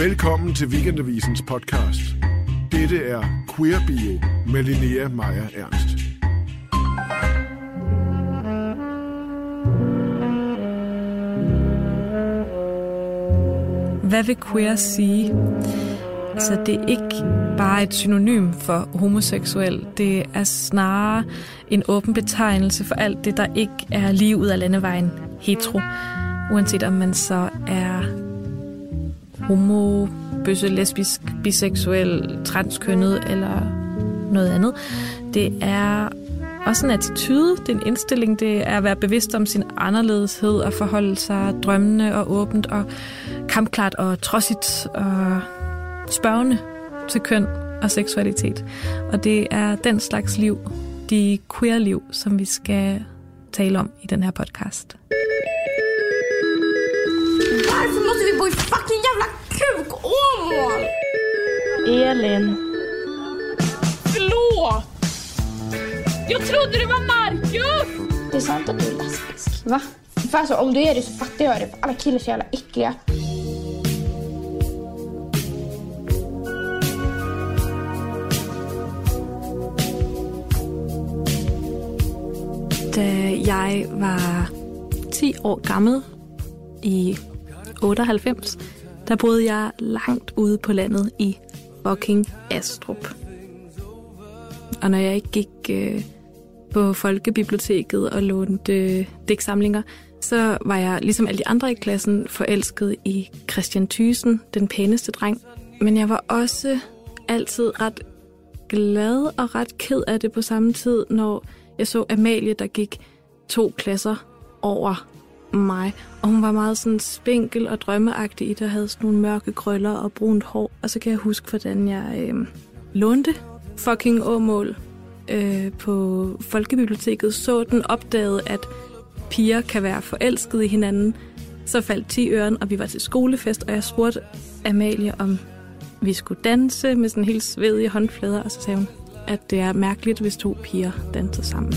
Velkommen til Weekendavisens podcast. Dette er Queer Bio med Linnea Meyer Ernst. Hvad vil queer sige? Så det er ikke bare et synonym for homoseksuel. Det er snarere en åben betegnelse for alt det, der ikke er lige ud af landevejen hetero. Uanset om man så er homo, bøsse, lesbisk, biseksuel, transkønnet eller noget andet. Det er også en attitude, det er en indstilling, det er at være bevidst om sin anderledeshed og forholde sig drømmende og åbent og kampklart og trodsigt og spørgende til køn og seksualitet. Og det er den slags liv, de queer-liv, som vi skal tale om i den her podcast. Hvorfor måste vi bo i fucking jævla kuk-Åmål? Elin. Förlåt! Jag trodde det var Marcus! Det är sant att du är lesbisk. Va? För alltså, om du är det så fattar jag det. För alla killar är så jävla äckliga. Da jeg var 10 år gammel i 98, der boede jeg langt ude på landet i fucking Astrup. Og når jeg ikke gik øh, på Folkebiblioteket og lånte øh, digtsamlinger, så var jeg ligesom alle de andre i klassen forelsket i Christian Thysen, den pæneste dreng. Men jeg var også altid ret glad og ret ked af det på samme tid, når jeg så Amalie, der gik to klasser over mig. Og hun var meget sådan spinkel og drømmeagtig i det, havde sådan nogle mørke krøller og brunt hår. Og så kan jeg huske, hvordan jeg øh, lånte fucking Åmål øh, på Folkebiblioteket, så den opdagede, at piger kan være forelskede i hinanden. Så faldt 10 øren, og vi var til skolefest, og jeg spurgte Amalie, om vi skulle danse med sådan helt svedige håndflader, og så sagde hun, at det er mærkeligt, hvis to piger danser sammen.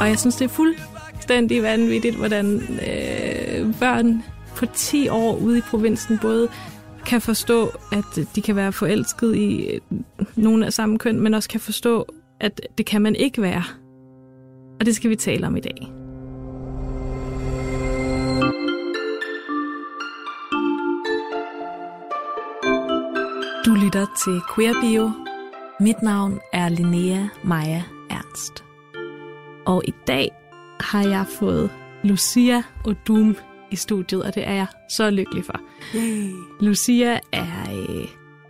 Og jeg synes, det er fuldstændig vanvittigt, hvordan øh, børn på 10 år ude i provinsen både kan forstå, at de kan være forelsket i øh, nogen af samme køn, men også kan forstå, at det kan man ikke være. Og det skal vi tale om i dag. Du lytter til Queer Bio. Mit navn er Linnea Maja Ernst. Og i dag har jeg fået Lucia Odum i studiet, og det er jeg så lykkelig for. Yay. Lucia er øh,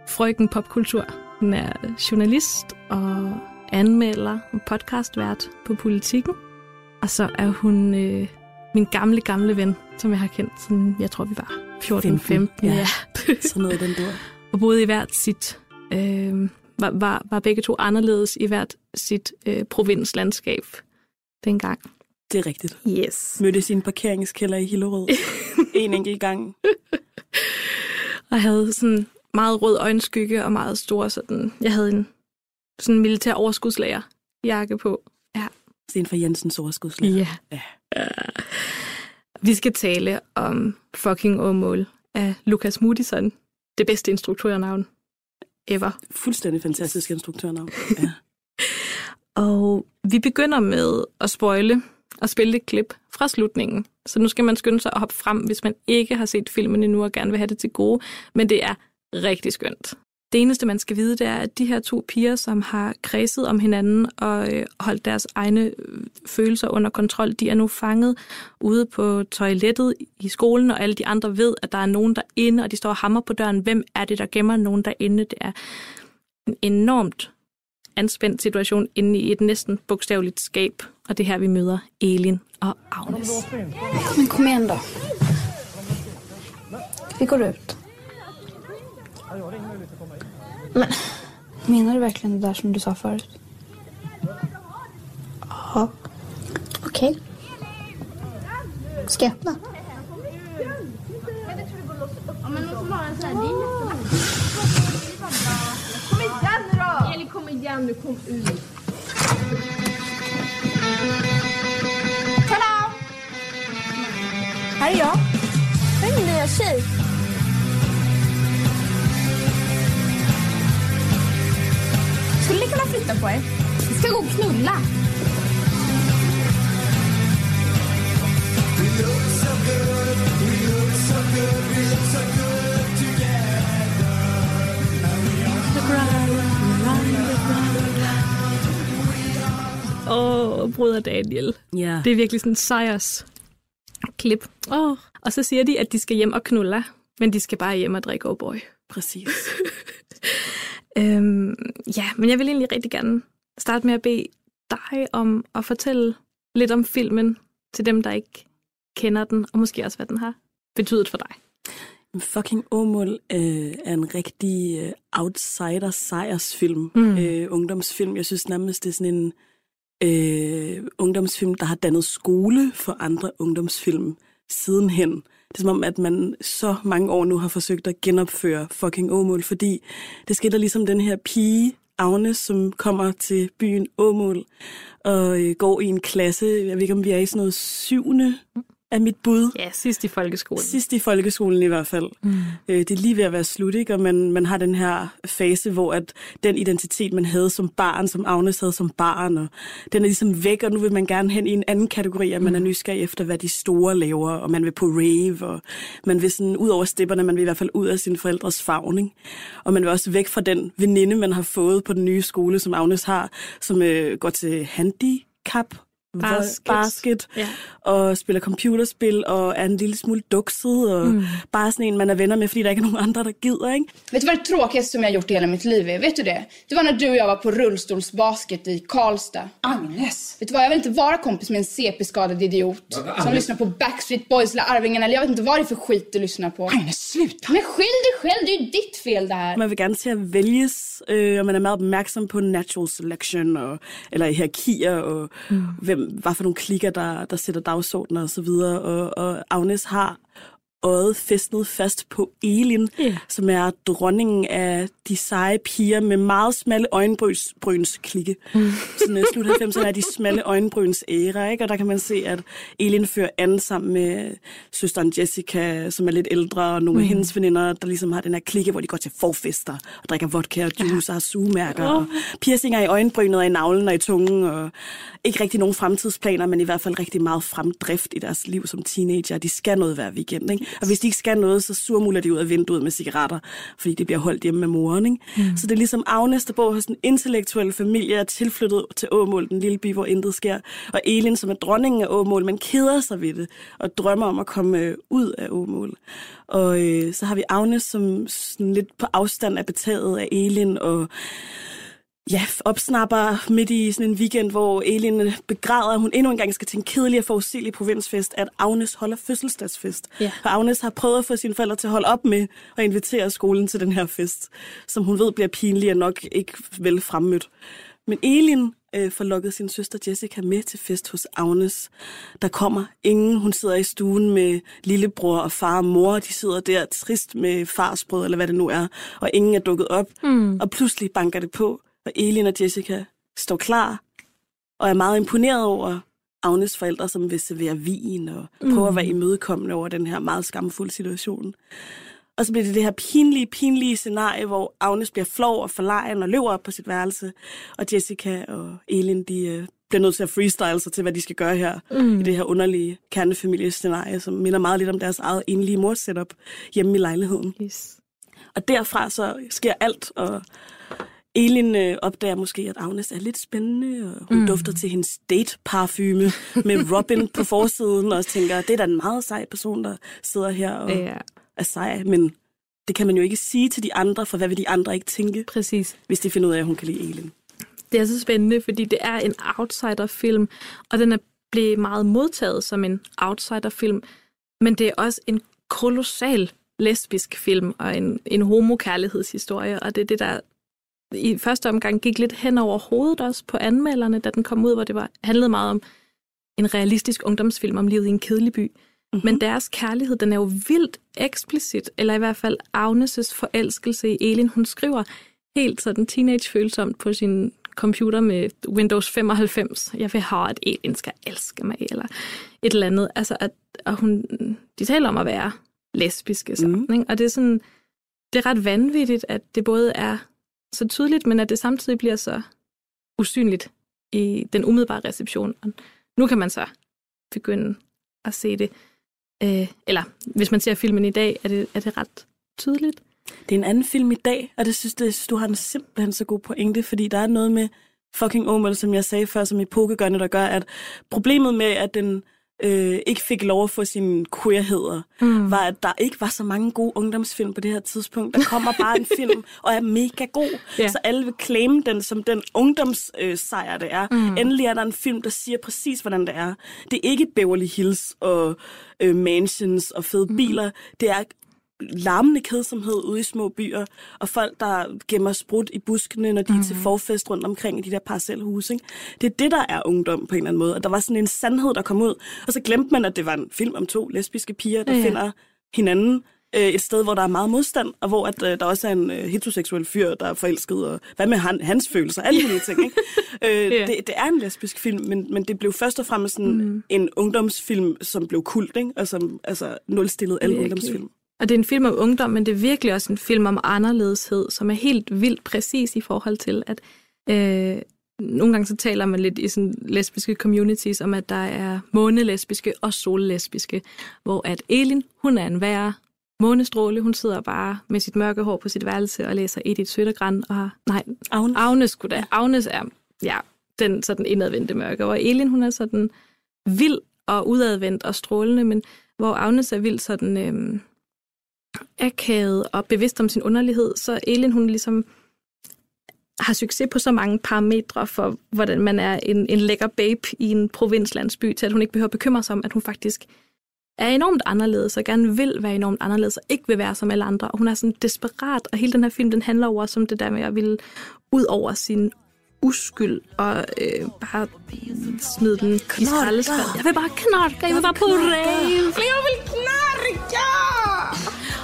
frøken popkultur. Hun er journalist og anmelder og podcastvært på Politikken. Og så er hun øh, min gamle, gamle ven, som jeg har kendt siden, jeg tror, vi var 14-15. ja. ja. Sådan noget i den der. og boede i hvert sit, øh, var, var, var begge to anderledes i hvert sit øh, provinslandskab dengang. Det er rigtigt. Yes. Mødtes i en parkeringskælder i Hillerød. en enkelt gang. Og havde sådan meget rød øjenskygge og meget store sådan, jeg havde en sådan en militær overskudslager jakke på. Ja. Sten for Jensens overskudslag. Ja. Ja. Vi skal tale om fucking Åmål af Lukas Moodysson. Det bedste instruktørnavn ever. Fuldstændig fantastisk instruktørnavn. Ja. Og vi begynder med at spoile og spille et klip fra slutningen. Så nu skal man skynde sig at hoppe frem, hvis man ikke har set filmen endnu og gerne vil have det til gode. Men det er rigtig skønt. Det eneste, man skal vide, det er, at de her to piger, som har kredset om hinanden og øh, holdt deres egne øh, følelser under kontrol, de er nu fanget ude på toilettet i skolen, og alle de andre ved, at der er nogen derinde, og de står og hammer på døren. Hvem er det, der gemmer nogen derinde? Det er en enormt anspændt situation inde i et næsten bogstaveligt skab, og det er her, vi møder Elin og Agnes. Men kom igen då. Vi går ut. Men, menar du verkligen det där som du sa förut? Ja. Okej. Ska jag öppna? Kom igen då! Elin, kom men nu kom ut. Hallå! Här är jag. Jag är min nya tjej. Skulle ni kunna flytta på er? Vi ska gå och knulla. We look so good, we look so good, we look so good together. Åh, oh, bruder Daniel. Ja. Det er virkelig sådan en sejrs klip. Oh. Og så siger de, at de skal hjem og knulle, men de skal bare hjem og drikke O'boy. Præcis. Øhm, ja, men jeg vil egentlig rigtig gerne starte med at bede dig om at fortælle lidt om filmen til dem, der ikke kender den, og måske også, hvad den har betydet for dig. Fucking Åmål øh, er en rigtig øh, outsider-sejrsfilm, mm. øh, ungdomsfilm. Jeg synes nærmest, det er sådan en øh, ungdomsfilm, der har dannet skole for andre ungdomsfilm sidenhen. Det er som om, at man så mange år nu har forsøgt at genopføre fucking Åmål, fordi det sker der ligesom den her pige, Agnes, som kommer til byen Åmål og øh, går i en klasse. Jeg ved ikke, om vi er i sådan noget syvende af mit bud. Ja, sidst i folkeskolen. Sidst i folkeskolen i hvert fald. Mm. Øh, det er lige ved at være slut, ikke? og man, man har den her fase, hvor at den identitet, man havde som barn, som Agnes havde som barn, og den er ligesom væk, og nu vil man gerne hen i en anden kategori, at man er nysgerrig efter, hvad de store laver, og man vil på rave, og man vil sådan ud over stepperne, man vil i hvert fald ud af sin forældres favn, ikke? og man vil også væk fra den veninde, man har fået på den nye skole, som Agnes har, som øh, går til handicap, Basket. basket Ja. og spiller computerspil og er en lille smule dukset og mm. bare sådan en, man er venner med, fordi der ikke er nogen andre, der gider, ikke? Vet du vad det tråkigaste som jag har gjort i hela mitt liv är? Vet du det? Det var när du och jag var på rullstolsbasket i Karlstad. Agnes! Vet du vad, jag vill inte vara kompis med en CP-skadad idiot som lyssnar på Backstreet Boys eller Arvingarna eller jag vet inte vad det är för skit du lyssnar på. Agnes, sluta! Men skyll dig själv, det är ju ditt fel det här. Man vil gerne til at vælges, øh, og man er meget opmærksom på natural selection, og, eller hierarkier, og mm. hvem, hvad for nogle klikker, der, der sætter dagsordner og. Og, og Agnes har øjet festnet fast på Elin, Ja. som er dronningen af de seje piger med meget smalle øjenbryns klikke. Mm. Sådan uh, slut 90'erne er de smalle øjenbryns æra, ikke? og der kan man se, at Elin fører an sammen med søsteren Jessica, som er lidt ældre, og nogle mm. af hendes veninder, der ligesom har den her klikke, hvor de går til forfester og drikker vodka og juice og har sugemærker, oh. og piercinger i øjenbrynet og i navlen og i tungen, og ikke rigtig nogen fremtidsplaner, men i hvert fald rigtig meget fremdrift i deres liv som teenager. De skal noget hver weekend, ikke? Og hvis de ikke skal noget, så surmuler de ud af vinduet med cigaretter, fordi de bliver holdt hjemme med moren, ikke? Mm. Så det er ligesom Agnes, der bor hos en intellektuel familie, er tilflyttet til Åmål, den lille by, hvor intet sker. Og Elin, som er dronningen af Åmål, men keder sig ved det, og drømmer om at komme øh, ud af Åmål. Og øh, så har vi Agnes, som sådan lidt på afstand er betaget af Elin, og ja, opsnapper midt i sådan en weekend, hvor Elin begræder, at hun endnu engang skal til en kedelig og forudsigelig provinsfest, at Agnes holder fødselsdagsfest. Ja. Og Agnes har prøvet at få sine forældre til at holde op med at invitere skolen til den her fest, som hun ved bliver pinlig og nok ikke vel fremmødt. Men Elin øh, får lukket sin søster Jessica med til fest hos Agnes. Der kommer ingen. Hun sidder i stuen med lillebror og far og mor. De sidder der trist med farsbrød, eller hvad det nu er. Og ingen er dukket op. Mm. Og pludselig banker det på, og Elin og Jessica står klar og er meget imponeret over Agnes forældre, som vil servere vin og mm. prøve at være imødekommende over den her meget skamfulde situation. Og så bliver det det her pinlige, pinlige scenarie, hvor Agnes bliver flov og forlegen og løber op på sit værelse, og Jessica og Elin, de øh, bliver nødt til at freestyle sig til, hvad de skal gøre her mm. i det her underlige kernefamiliescenarie, som minder meget lidt om deres eget enlige mors setup hjemme i lejligheden. Yes. Og derfra så sker alt, og Elin øh, opdager måske, at Agnes er lidt spændende, og hun mm. dufter til hendes date-parfume med Robin på forsiden, og tænker, det er da en meget sej person, der sidder her og Ja, er sej, men det kan man jo ikke sige til de andre, for hvad vil de andre ikke tænke, præcis. hvis de finder ud af, at hun kan lide Elin. Det er så spændende, fordi det er en outsiderfilm, og den er blevet meget modtaget som en outsiderfilm, men det er også en kolossal lesbisk film og en, en homokærlighedshistorie, og det er det, der i første omgang gik lidt hen over hovedet også på anmelderne, da den kom ud, hvor det var, handlede meget om en realistisk ungdomsfilm om livet i en kedelig by. Mm-hmm. Men deres kærlighed, den er jo vildt eksplicit, eller i hvert fald Agnes' forelskelse i Elin. Hun skriver helt sådan teenage-følsomt på sin computer med Windows 95. Jeg vil have, at Elin skal elske mig, eller et eller andet. Altså, at, og hun, de taler om at være lesbiske sammen, mm. ikke? Og det er sådan, det er ret vanvittigt, at det både er så tydeligt, men at det samtidig bliver så usynligt i den umiddelbare reception. Og nu kan man så begynde at se det. Øh, eller hvis man ser filmen i dag, er det, er det ret tydeligt. Det er en anden film i dag, og det synes, det, synes du har en simpelthen så god pointe, fordi der er noget med fucking Omel, som jeg sagde før, som epokegørende, der gør, at problemet med, at den øh, ikke fik lov at få sine queerheder, mm. var, at der ikke var så mange gode ungdomsfilm på det her tidspunkt. Der kommer bare en film, og er mega god, Ja. så alle vil claim den som den ungdomssejr, øh, det er. Mm. Endelig er der en film, der siger præcis, hvordan det er. Det er ikke Beverly Hills og øh, mansions og fede mm. biler. Det er larmende kedsomhed ude i små byer, og folk, der gemmer sprut i buskene, når de mm. er til forfest rundt omkring i de der parcelhuse. Ikke? Det er det, der er ungdom på en eller anden måde. Og der var sådan en sandhed, der kom ud, og så glemte man, at det var en film om to lesbiske piger, der Ja. finder hinanden øh, et sted, hvor der er meget modstand, og hvor at, øh, der også er en øh, heteroseksuel fyr, der er forelsket, og hvad med han, hans følelser, alle mulige ting. Ikke? øh, Ja. det, det er en lesbisk film, men, men det blev først og fremmest sådan mm. en ungdomsfilm, som blev kult, ikke? og som altså, nulstillede alle Virkelig. ungdomsfilm. Og det er en film om ungdom, men det er virkelig også en film om anderledeshed, som er helt vildt præcis i forhold til, at øh, nogle gange så taler man lidt i sådan lesbiske communities om, at der er månelesbiske og sollesbiske, hvor at Elin, hun er en værre månestråle, hun sidder bare med sit mørke hår på sit værelse og læser Edith Søndergran, og har, nej, Agnes. Agnes skulle da. Agnes er, ja, den sådan indadvendte mørke, og Elin, hun er sådan vild og udadvendt og strålende, men hvor Agnes er vild sådan øhm, akavet og bevidst om sin underlighed, så Elin, hun ligesom har succes på så mange parametre for, hvordan man er en, en lækker babe i en provinslandsby, til at hun ikke behøver at bekymre sig om, at hun faktisk er enormt anderledes, og gerne vil være enormt anderledes, og ikke vil være som alle andre. Og hun er sådan desperat, og hele den her film, den handler over som det der med at ville ud over sin uskyld, og øh, bare smide den i skraldespand. Jeg vil bare knarke, jeg vil bare på rave. Jeg vil knarke!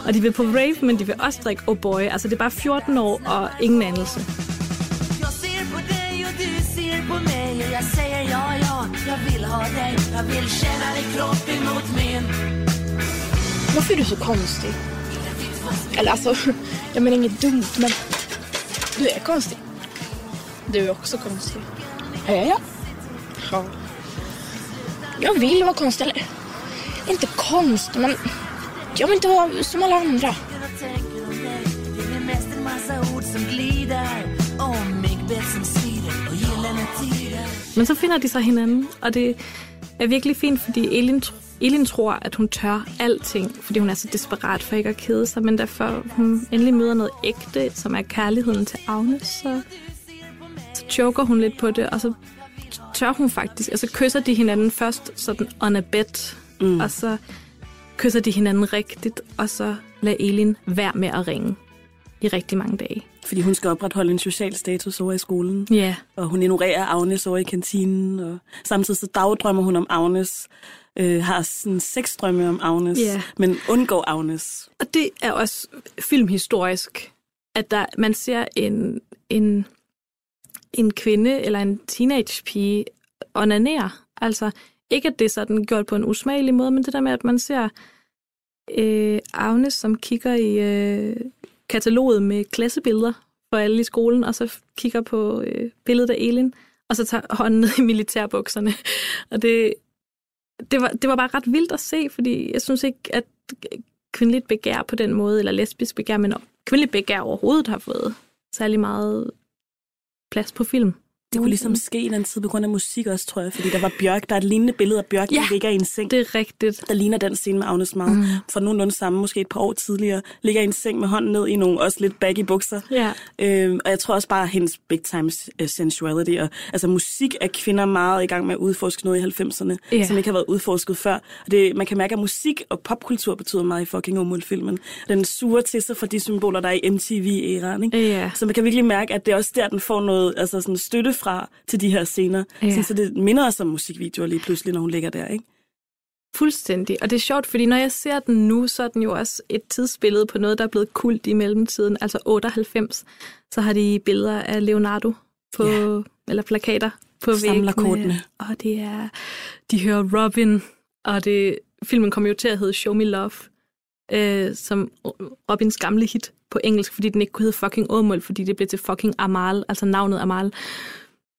Og de vil på rave, men de vil også drikke oh boy. Altså, det er bare 14 år og ingen anelse. Jag ser på dig och du ser på mig och jag säger ja, ja, jag vill ha dig. Jag vill känna dig kropp emot min. Varför är du så konstig? Eller alltså, jag menar inget dumt, men du är konstig. Du är också konstig. Är jag? Ja. Jag vill vara konstig, eller inte konstig, men jag vill inte vara som alla andra. Det. Men så finder de så hinanden, og det er virkelig fint, fordi Elin, Elin tror, at hun tør alting, fordi hun er så desperat for ikke at kede sig, men derfor hun endelig møder noget ægte, som er kærligheden til Agnes, så, så choker hun lidt på det, og så tør hun faktisk, og så kysser de hinanden først sådan on a bed, mm. og så kysser de hinanden rigtigt, og så lader Elin være med at ringe i rigtig mange dage. Fordi hun skal opretholde en social status over i skolen. Ja, Og hun ignorerer Agnes over i kantinen. Og samtidig så dagdrømmer hun om Agnes. Øh, har sådan sexdrømme om Agnes. Ja. Men undgår Agnes. Og det er også filmhistorisk, at der, man ser en, en, en kvinde eller en teenagepige onanere. Altså ikke, at det er sådan gjort på en usmagelig måde, men det der med, at man ser øh, Agnes, som kigger i øh, kataloget med klassebilleder for alle i skolen, og så kigger på øh, billedet af Elin, og så tager hånden ned i militærbukserne. Og det, det, var, det var bare ret vildt at se, fordi jeg synes ikke, at kvindeligt begær på den måde, eller lesbisk begær, men kvindeligt begær overhovedet har fået særlig meget plads på film. Det kunne ligesom ske en anden tid på grund af musik også, tror jeg. Fordi der var Bjørk, der er et lignende billede af Bjørk, Ja, der ligger i en seng. Det er rigtigt. der ligner den scene med Agnes meget. Mm. For nogenlunde samme, måske et par år tidligere, ligger i en seng med hånden ned i nogle også lidt baggy bukser. Ja. Øhm, og jeg tror også bare, hendes big time øh, sensuality, og altså musik er kvinder meget i gang med at udforske noget i 90'erne, Ja. som ikke har været udforsket før. Og det, man kan mærke, at musik og popkultur betyder meget i fucking Omul-filmen. Den suger til sig for de symboler, der er i MTV-æraen. Ikke? Ja. Så man kan virkelig mærke, at det er også der, den får noget altså sådan støtte fra til de her scener. Ja. Sådan, så det minder os om musikvideoer lige pludselig, når hun ligger der. Ikke? Fuldstændig. Og det er sjovt, fordi når jeg ser den nu, så er den jo også et tidsbillede på noget, der er blevet kult i mellemtiden. Altså 98, så har de billeder af Leonardo på, ja. eller plakater på Samler væggene. kortene. Og det er, de hører Robin, og det, filmen kommer jo til at hedde Show Me Love, øh, som Robins gamle hit på engelsk, fordi den ikke kunne hedde fucking Åmål, fordi det blev til fucking Amal, altså navnet Amal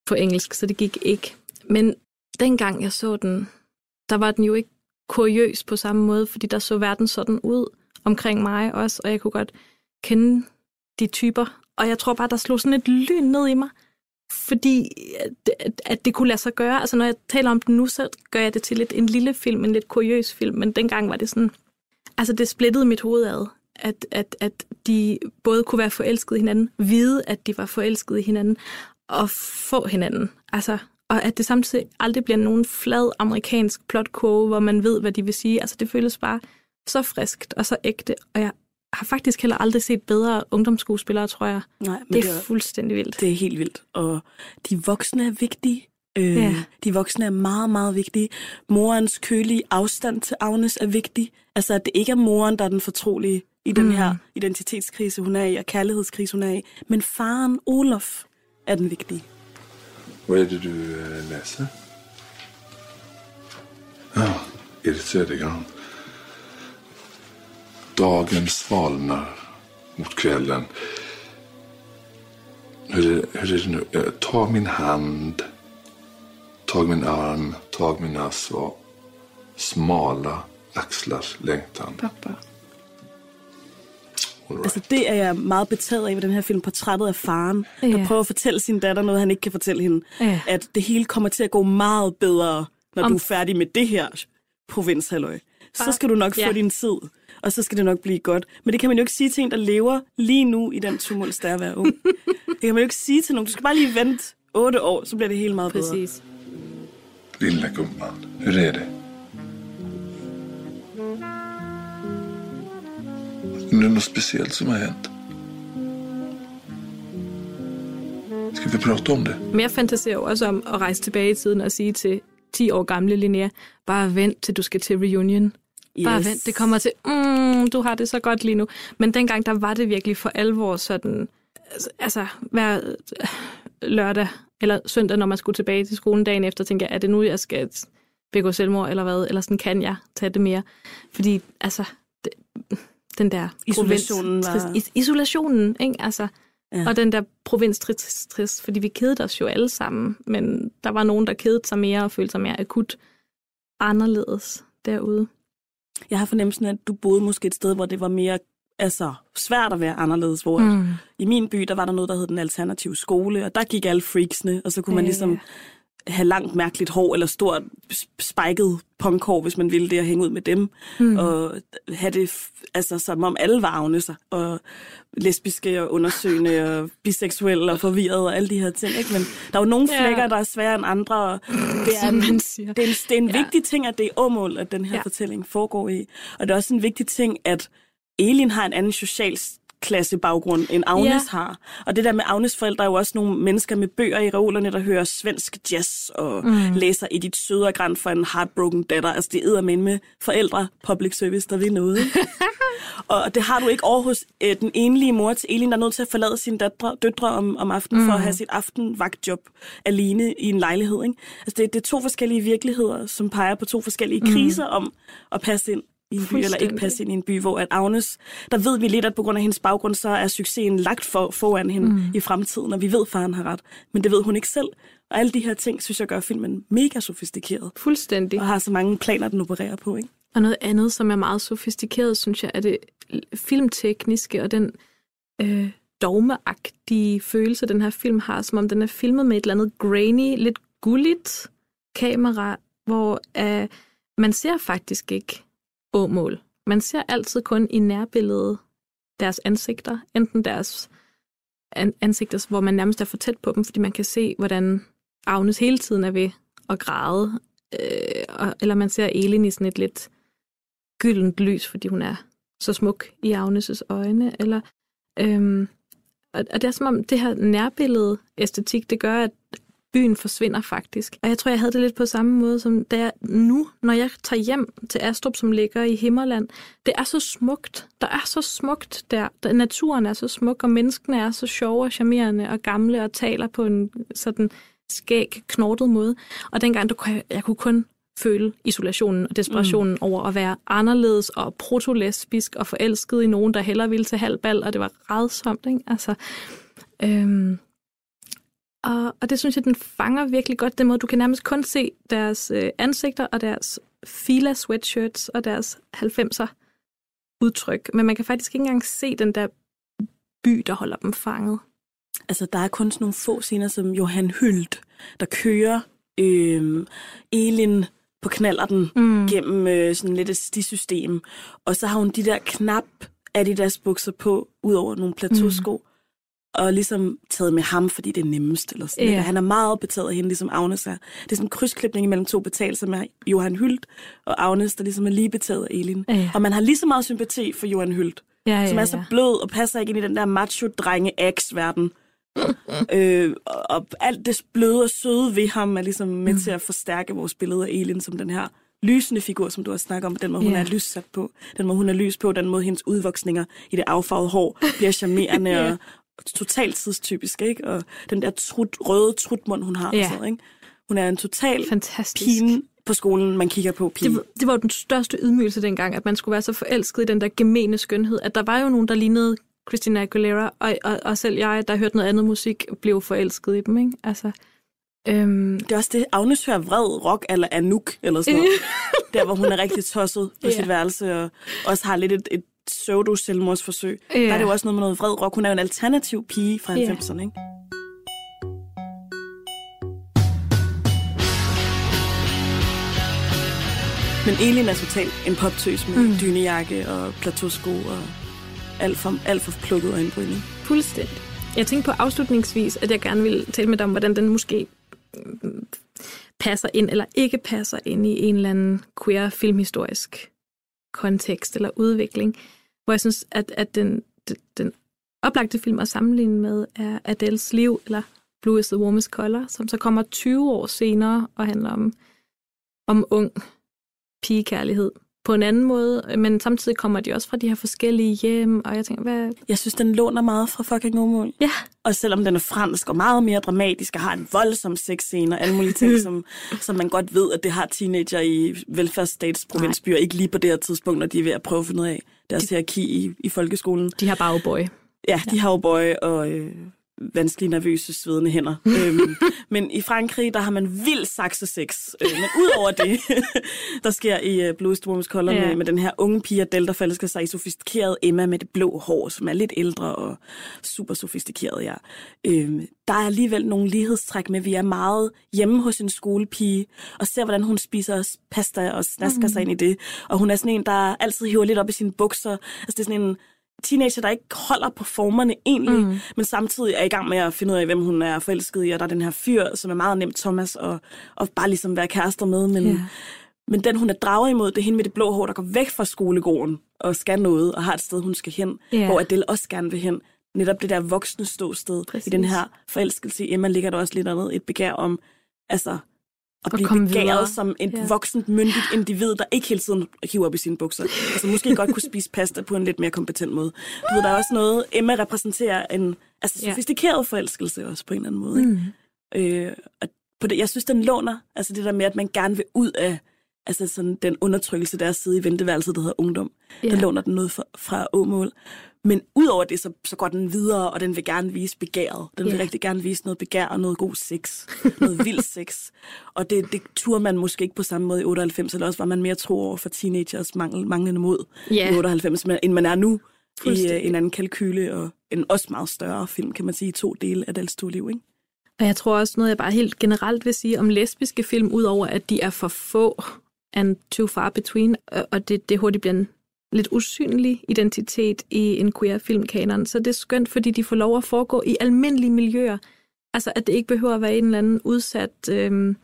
på engelsk, så det gik ikke. Men dengang jeg så den, der var den jo ikke kuriøs på samme måde, fordi der så verden sådan ud omkring mig også, og jeg kunne godt kende de typer. Og jeg tror bare, der slog sådan et lyn ned i mig, fordi at, at, det kunne lade sig gøre. Altså når jeg taler om den nu, så gør jeg det til lidt en lille film, en lidt kuriøs film, men dengang var det sådan, altså det splittede mit hoved ad, at, at, at de både kunne være forelskede i hinanden, vide, at de var forelskede i hinanden, og få hinanden. Altså, og at det samtidig aldrig bliver nogen flad amerikansk plotkurve, hvor man ved, hvad de vil sige. Altså det føles bare så friskt og så ægte, og jeg har faktisk heller aldrig set bedre ungdomsskuespillere, tror jeg. Nej, men Det det er er, fuldstændig vildt. det er helt vildt. Og de voksne er vigtige. Øh, ja. De voksne er meget, meget vigtige. Morens kølige afstand til Agnes er vigtig. Altså, at det ikke er moren, der er den fortrolige i den Mm. her identitetskrise, hun er i, og kærlighedskrise, hun er i. Men faren, Olof, er den vigtige. Vad är det du eh, läser? Ja, Edith Södergran. Dagen svalnar mot kvällen. Hur är, hur är det nu? Eh, Tag min hand, tag min arm, tag mina så smala axlars längtan. Pappa. All right. Altså, det er jeg meget betaget af ved den her film, portrættet af faren, der Ja. prøver at fortælle sin datter noget, han ikke kan fortælle hende. Ja. At det hele kommer til at gå meget bedre, når Om- du er færdig med det her provinshalløj. Så skal du nok Ja. få din tid, og så skal det nok blive godt. Men det kan man jo ikke sige til en, der lever lige nu i den tumult, der er at være ung. Det kan man jo ikke sige til nogen. Du skal bare lige vente otte år, så bliver det helt meget bedre. Præcis. Lilla gumman, hur är det? Är det något speciellt som har hänt? Ska vi prata om det? Men jeg fantaserer jo også om at rejse tilbage i tiden og sige til 10 år gamle Linnea, bare vent til du skal til reunion. Bare Yes. vent, det kommer til, mm, du har det så godt lige nu. Men dengang, der var det virkelig for alvor sådan, altså hver øh, lørdag eller søndag, når man skulle tilbage til skolen dagen efter, tænkte jeg, er det nu, jeg skal begå selvmord, eller hvad? Eller sådan, kan jeg tage det mere? Fordi, altså, den der Isolationen provins- var- is- isolationen, ikke? Altså, Ja. og den der provinstrist, fordi vi kedede os jo alle sammen, men der var nogen, der kedede sig mere og følte sig mere akut anderledes derude. Jeg har fornemmelsen af, at du boede måske et sted, hvor det var mere altså, svært at være anderledes. Hvor mm. Mm. I min by, der var der noget, der hed den alternative skole, og der gik alle freaksene, og så kunne man Ja, ligesom have langt mærkeligt hår, eller stort sp- spiket punkhår, hvis man ville det, og hænge ud med dem. Mm. Og have det altså, som om alle var Agnes, og lesbiske og undersøgende og biseksuelle og forvirrede og alle de her ting. Ikke? Men der er jo nogle Ja. flækker, der er svære end andre, og det er, en, det er en, det er en Ja. vigtig ting, at det er åmål, at den her ja. Ja. fortælling foregår i. Og det er også en vigtig ting, at Elin har en anden social klasse baggrund, end Agnes ja. Har. Og det der med Agnes forældre er jo også nogle mennesker med bøger i reolerne, der hører svensk jazz og mm. læser Edith Sødergran for en heartbroken datter. Altså det er med med forældre, public service, der vil noget. og det har du ikke over hos øh, den enlige mor til Elin, der er nødt til at forlade sine døtre, døtre om, om aftenen mm. for at have sit aftenvagtjob alene i en lejlighed. Ikke? Altså det, det er to forskellige virkeligheder, som peger på to forskellige mm. kriser om at passe ind i en by, eller ikke passe ind i en by, hvor at Agnes, der ved vi lidt, at på grund af hendes baggrund, så er succesen lagt for, foran hende mm. i fremtiden, og vi ved, at faren har ret. Men det ved hun ikke selv. Og alle de her ting, synes jeg gør filmen mega sofistikeret, Fuldstændig. og har så mange planer, den opererer på. Ikke? Og noget andet, som er meget sofistikeret, synes jeg, er det filmtekniske og den øh, dogmeagtige følelse, den her film har, som om den er filmet med et eller andet grainy, lidt gulligt kamera, hvor øh, man ser faktisk ikke åmål. Man ser altid kun i nærbilledet deres ansigter, enten deres ansigter, hvor man nærmest er for tæt på dem, fordi man kan se, hvordan Agnes hele tiden er ved at græde, øh, og, eller man ser Elin i sådan et lidt gyldent lys, fordi hun er så smuk i Agnes' øjne. Eller, øhm, og, og det er som om, det her nærbillede æstetik, det gør, at byen forsvinder faktisk. Og jeg tror, jeg havde det lidt på samme måde som da jeg nu, når jeg tager hjem til Astrup, som ligger i Himmerland. Det er så smukt. Der er så smukt der. der. Naturen er så smuk, og menneskene er så sjove og charmerende og gamle og taler på en sådan skæg, knortet måde. Og dengang, der kunne jeg, jeg kunne kun føle isolationen og desperationen mm. over at være anderledes og protolesbisk og forelsket i nogen, der hellere ville til halvbal, og det var rædsomt, ikke? Altså, øhm, og, og det synes jeg, den fanger virkelig godt, den måde, du kan nærmest kun se deres øh, ansigter og deres fila sweatshirts og deres 90'er udtryk, men man kan faktisk ikke engang se den der by, der holder dem fanget. Altså, der er kun sådan nogle få scener, som Johan Hylt, der kører øh, Elin på knallerten mm. gennem øh, sådan lidt et stisystem. Og så har hun de der knap Adidas bukser på, ud over nogle plateausko. Mm. Og ligesom taget med ham, fordi det er nemmest. Eller sådan. Ja. Yeah. Han er meget betaget af hende, ligesom Agnes er. Det er sådan en krydsklipning mellem to betalelser med Johan Hylt og Agnes, der ligesom er lige betaget af Elin. Ja. Og man har lige så meget sympati for Johan Hylt, Ja, som er så blød og passer ikke ind i den der macho-drenge verden øh, og, alt det bløde og søde ved ham er ligesom med Mm. til at forstærke vores billede af Elin som den her lysende figur, som du har snakket om, den måde hun Ja. er lyssat på, den måde hun er lys på, den måde hendes udvoksninger i det affarvede hår bliver charmerende Ja. og totalt tidstypisk, ikke? Og den der trut, røde trutmund, hun har. og Ja. sådan noget, ikke? Hun er en total Fantastisk. pine på skolen, man kigger på pige. Det, var- det var jo den største ydmygelse dengang, at man skulle være så forelsket i den der gemene skønhed, at der var jo nogen, der lignede Christina Aguilera, og, og, og selv jeg, der hørte noget andet musik, blev forelsket i dem, ikke? Altså, øhm, Det er også det, Agnes hører vred rock eller Anouk, eller sådan noget. der, hvor hun er rigtig tosset på Ja. sit værelse, og også har lidt et, et pseudo-selvmordsforsøg. Ja. Der er det jo også noget med noget vred rock. Hun er jo en alternativ pige fra Ja. 90'erne, ikke? Men Elin er totalt en poptøs med mm. dynejakke og plateausko og alt for, alt for plukket øjenbryn. fuldstændig. Jeg tænkte på afslutningsvis, at jeg gerne ville tale med dig om, hvordan den måske mm, passer ind eller ikke passer ind i en eller anden queer filmhistorisk kontekst eller udvikling, hvor jeg synes, at, at den, den, den oplagte film at sammenligne med er Adels liv, eller Blue is the Warmest Color, som så kommer 20 år senere og handler om, om ung pigekærlighed på en anden måde, men samtidig kommer de også fra de her forskellige hjem, og jeg tænker, hvad... Jeg synes, den låner meget fra fucking Omål. Ja, Og selvom den er fransk og meget mere dramatisk og har en voldsom sexscene og alle mulige ting, som, som man godt ved, at det har teenager i velfærdsstatsprovinsbyer, ikke lige på det her tidspunkt, når de er ved at prøve at finde ud af deres hierarki i, i folkeskolen. de har bagboy. Ja, de har jo boy og øh, vanskelige, nervøse, svedende hænder. øhm, men i Frankrig, der har man vild saksesex. Øh, men ud over det, der sker i uh, Blue Storms Color Ja. med, med den her unge pige, Adele, der forelsker sig i sofistikeret Emma med det blå hår, som er lidt ældre og super sofistikeret, ja. Øhm, der er alligevel nogle lighedstræk med, at vi er meget hjemme hos en skolepige, og ser, hvordan hun spiser pasta og snasker mm. sig ind i det. Og hun er sådan en, der altid hiver lidt op i sine bukser. Altså det er sådan en teenager, der ikke holder på formerne egentlig, mm. men samtidig er i gang med at finde ud af, hvem hun er forelsket i, og der er den her fyr, som er meget nemt Thomas, og, og bare ligesom være kærester med, men, yeah. men den, hun er draget imod, det er hende med det blå hår, der går væk fra skolegården, og skal noget, og har et sted, hun skal hen, Ja. hvor Adele også gerne vil hen. Netop det der voksne ståsted Præcis. i den her forelskelse Emma ligger der også lidt andet et begær om, altså at blive komme begæret videre. som et Ja. ja. voksent, myndigt individ, der ikke hele tiden hiver op i sine bukser. Altså måske godt kunne spise pasta på en lidt mere kompetent måde. Du ved, der er også noget, Emma repræsenterer en altså, Ja. sofistikeret forelskelse også på en eller anden måde. Ikke? Mm. Øh, og på det, jeg synes, den låner altså det der med, at man gerne vil ud af altså sådan, den undertrykkelse, der er at sidde i venteværelset, der hedder ungdom. Ja. Ja. Den låner den noget fra, fra Åmål. Men udover det, så, så går den videre, og den vil gerne vise begæret. Den vil Ja. rigtig gerne vise noget begær og noget god sex. Noget vild sex. Og det, det turde man måske ikke på samme måde i 98, eller også var man mere tro over for teenagers mangel, manglende mod Ja. i 98, men- end man er nu i øh, en anden kalkyle, og en også meget større film, kan man sige, i to dele af Dels to liv, ikke? Og jeg tror også noget, jeg bare helt generelt vil sige om lesbiske film, udover at de er for få and too far between, og- og det, det hurtigt bliver en lidt usynlig identitet i en queer filmkanon. Så det er skønt, fordi de får lov at foregå i almindelige miljøer. Altså, at det ikke behøver at være en eller anden udsat, øh,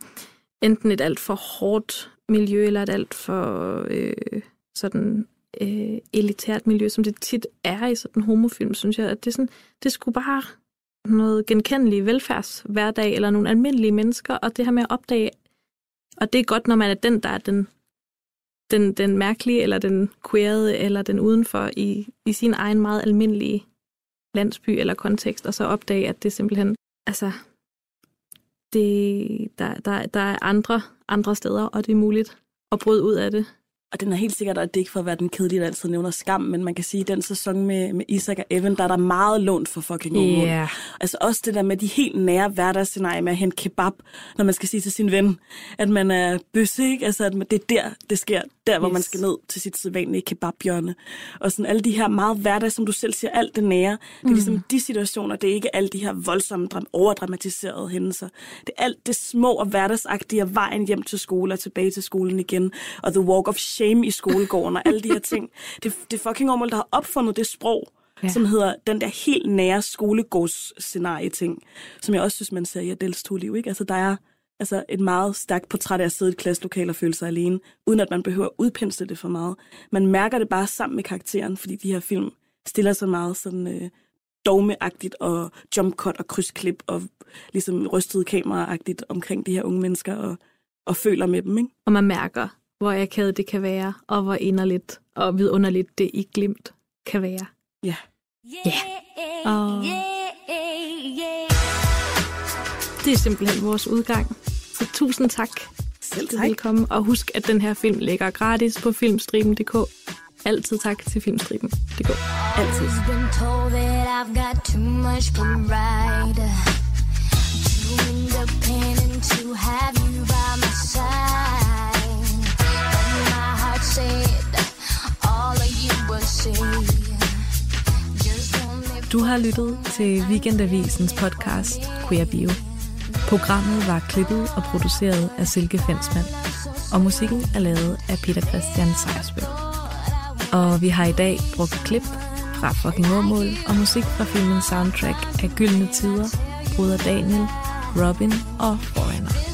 enten et alt for hårdt miljø, eller et alt for øh, sådan øh, elitært miljø, som det tit er i sådan en homofilm, synes jeg. At det, er sådan, det skulle bare noget genkendelig velfærdshverdag, eller nogle almindelige mennesker, og det her med at opdage, og det er godt, når man er den, der er den, den, den mærkelige, eller den queerede, eller den udenfor i, i sin egen meget almindelige landsby eller kontekst, og så opdage, at det simpelthen, altså, det, der, der, der er andre, andre steder, og det er muligt at bryde ud af det. Og den er helt sikkert, at det ikke for at være den kedelige, der altid nævner skam, men man kan sige, at den sæson med, med Isak og Evan, der er der meget lånt for fucking yeah. Ja. Altså også det der med de helt nære hverdagsscenarier med at hente kebab, når man skal sige til sin ven, at man er bøsse, ikke? Altså at det er der, det sker. Der, hvor Yes. man skal ned til sit sædvanlige kebabhjørne. Og sådan alle de her meget hverdag, som du selv siger, alt det nære. Det er Mm. ligesom de situationer, det er ikke alle de her voldsomme, dram- overdramatiserede hændelser. Det er alt det små og hverdagsagtige, og vejen hjem til skole og tilbage til skolen igen. Og the walk of shame i skolegården og alle de her ting. Det, det er fucking område, der har opfundet det sprog, ja. som hedder den der helt nære skolegårdsscenarie-ting, som jeg også synes, man ser i Adels to liv. Ikke? Altså, der er altså, et meget stærkt portræt af at sidde i et klasselokale og føle sig alene, uden at man behøver at udpensle det for meget. Man mærker det bare sammen med karakteren, fordi de her film stiller sig meget sådan øh, dogmeagtigt og jump cut og krydsklip og ligesom rystet kameraagtigt omkring de her unge mennesker og, og føler med dem. Ikke? Og man mærker, hvor akavet det kan være, og hvor inderligt og vidunderligt det i glimt kan være. Ja. Ja. Og det er simpelthen vores udgang. Så tusind tak. Selv tak. Velkommen. Og husk, at den her film ligger gratis på filmstriben.dk. Altid tak til filmstriben.dk. Altid. been told that I've got too much pride. Too independent to have you by my side. But my heart said all of you will only Du har lyttet til Weekendavisens podcast Queer Bio. Programmet var klippet og produceret af Silke Fensmann, og musikken er lavet af Peter Christian Sejersbøl. Og vi har i dag brugt klip fra fucking Åmål og musik fra filmen soundtrack af Gyldne Tider, Bruder Daniel, Robin og Foreigner.